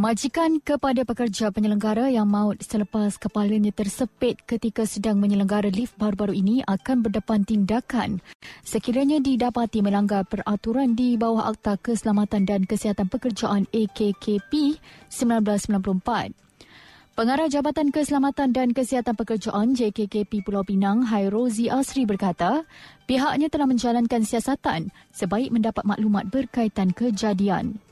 Majikan kepada pekerja penyelenggara yang maut selepas kepalanya tersepit ketika sedang menyelenggara lift baru-baru ini akan berdepan tindakan sekiranya didapati melanggar peraturan di bawah Akta Keselamatan dan Kesihatan Pekerjaan AKKP 1994. Pengarah Jabatan Keselamatan dan Kesihatan Pekerjaan JKKP Pulau Pinang, Hairozi Asri berkata, pihaknya telah menjalankan siasatan sebaik mendapat maklumat berkaitan kejadian.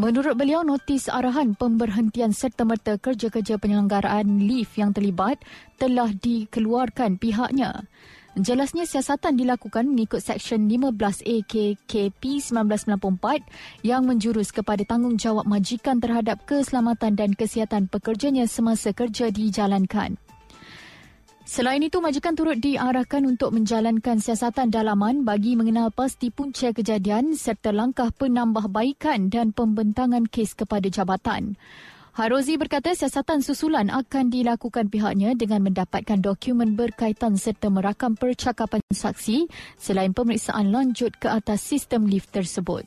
Menurut beliau, notis arahan pemberhentian serta-merta kerja-kerja penyelenggaraan lift yang terlibat telah dikeluarkan pihaknya. Jelasnya siasatan dilakukan mengikut Seksyen 15 AKKP 1994 yang menjurus kepada tanggungjawab majikan terhadap keselamatan dan kesihatan pekerjanya semasa kerja dijalankan. Selain itu, majikan turut diarahkan untuk menjalankan siasatan dalaman bagi mengenal pasti punca kejadian serta langkah penambahbaikan dan pembentangan kes kepada jabatan. Harozi berkata siasatan susulan akan dilakukan pihaknya dengan mendapatkan dokumen berkaitan serta merakam percakapan saksi selain pemeriksaan lanjut ke atas sistem lift tersebut.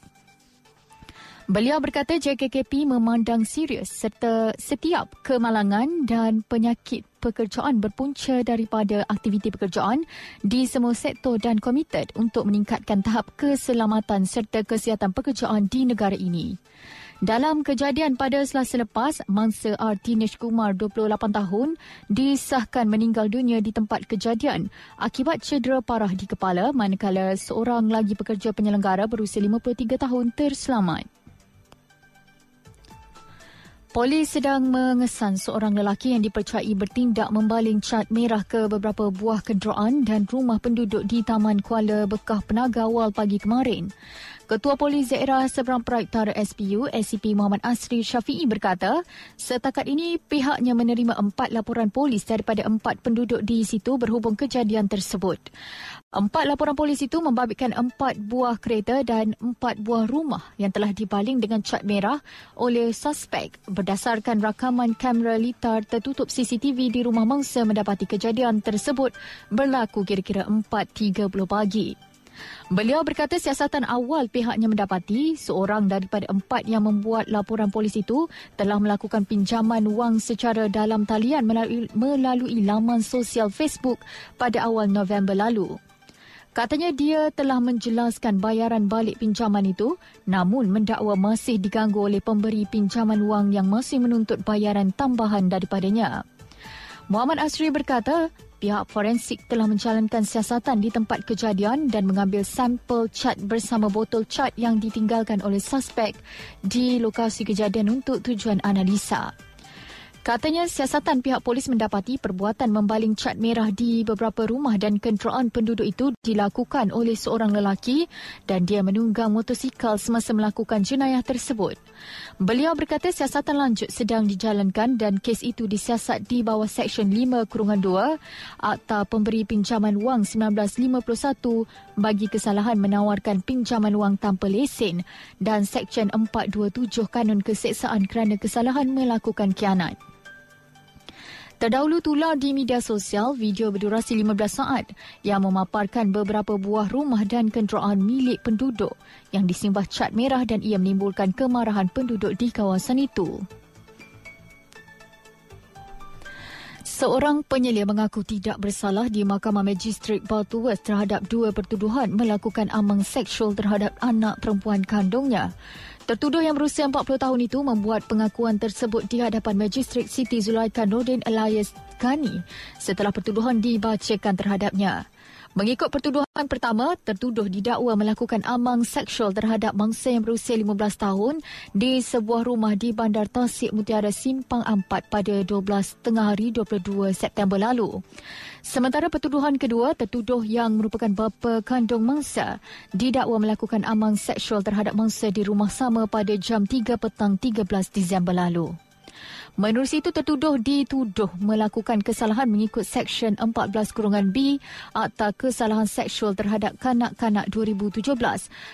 Beliau berkata JKKP memandang serius serta setiap kemalangan dan penyakit pekerjaan berpunca daripada aktiviti pekerjaan di semua sektor dan komited untuk meningkatkan tahap keselamatan serta kesihatan pekerjaan di negara ini. Dalam kejadian pada selasa lepas, mangsa R. Kumar 28 tahun disahkan meninggal dunia di tempat kejadian akibat cedera parah di kepala manakala seorang lagi pekerja penyelenggara berusia 53 tahun terselamat. Polis sedang mengesan seorang lelaki yang dipercayai bertindak membaling cat merah ke beberapa buah kenderaan dan rumah penduduk di Taman Kuala Bekah Penaga awal pagi kemarin. Ketua Polis Daerah Seberang Perak Utara SPU, SCP Muhammad Asri Syafi'i berkata, setakat ini pihaknya menerima empat laporan polis daripada empat penduduk di situ berhubung kejadian tersebut. Empat laporan polis itu membabitkan empat buah kereta dan empat buah rumah yang telah dibaling dengan cat merah oleh suspek berdasarkan rakaman kamera litar tertutup CCTV di rumah mangsa mendapati kejadian tersebut berlaku kira-kira 4.30 pagi. Beliau berkata siasatan awal pihaknya mendapati seorang daripada empat yang membuat laporan polis itu telah melakukan pinjaman wang secara dalam talian melalui, melalui laman sosial Facebook pada awal November lalu. Katanya dia telah menjelaskan bayaran balik pinjaman itu namun mendakwa masih diganggu oleh pemberi pinjaman wang yang masih menuntut bayaran tambahan daripadanya. Muhammad Asri berkata pihak forensik telah menjalankan siasatan di tempat kejadian dan mengambil sampel cat bersama botol cat yang ditinggalkan oleh suspek di lokasi kejadian untuk tujuan analisa. Katanya siasatan pihak polis mendapati perbuatan membaling cat merah di beberapa rumah dan kenderaan penduduk itu dilakukan oleh seorang lelaki dan dia menunggang motosikal semasa melakukan jenayah tersebut. Beliau berkata siasatan lanjut sedang dijalankan dan kes itu disiasat di bawah Seksyen 5 Kurungan 2 Akta Pemberi Pinjaman Wang 1951 bagi kesalahan menawarkan pinjaman wang tanpa lesen dan Seksyen 427 Kanun Keseksaan kerana kesalahan melakukan kianat. Terdahulu tular di media sosial video berdurasi 15 saat yang memaparkan beberapa buah rumah dan kenderaan milik penduduk yang disimbah cat merah dan ia menimbulkan kemarahan penduduk di kawasan itu. Seorang penyelia mengaku tidak bersalah di Mahkamah Magistrik Butterworth terhadap dua pertuduhan melakukan amang seksual terhadap anak perempuan kandungnya. Tertuduh yang berusia 40 tahun itu membuat pengakuan tersebut di hadapan Magistrat Siti Zulaika Nordin Elias Ghani setelah pertuduhan dibacakan terhadapnya. Mengikut pertuduhan pertama, tertuduh didakwa melakukan amang seksual terhadap mangsa yang berusia 15 tahun di sebuah rumah di Bandar Tasik Mutiara Simpang Ampat pada 12 tengah hari 22 September lalu. Sementara pertuduhan kedua, tertuduh yang merupakan bapa kandung mangsa didakwa melakukan amang seksual terhadap mangsa di rumah sama pada jam 3 petang 13 Disember lalu. Menerusi itu tertuduh dituduh melakukan kesalahan mengikut Seksyen 14 kurungan B Akta Kesalahan Seksual terhadap Kanak-Kanak 2017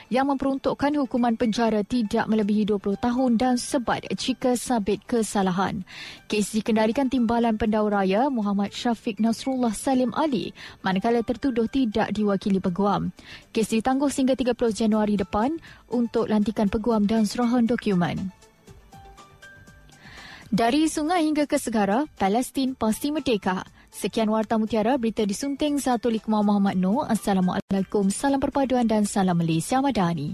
yang memperuntukkan hukuman penjara tidak melebihi 20 tahun dan sebat jika sabit kesalahan. Kes dikendalikan Timbalan Pendau Raya Muhammad Syafiq Nasrullah Salim Ali manakala tertuduh tidak diwakili peguam. Kes ditangguh sehingga 30 Januari depan untuk lantikan peguam dan serahan dokumen. Dari sungai hingga ke segara, Palestin pasti merdeka. Sekian Warta Mutiara, berita disunting Zatulik Muhammad Noor. Assalamualaikum, salam perpaduan dan salam Malaysia Madani.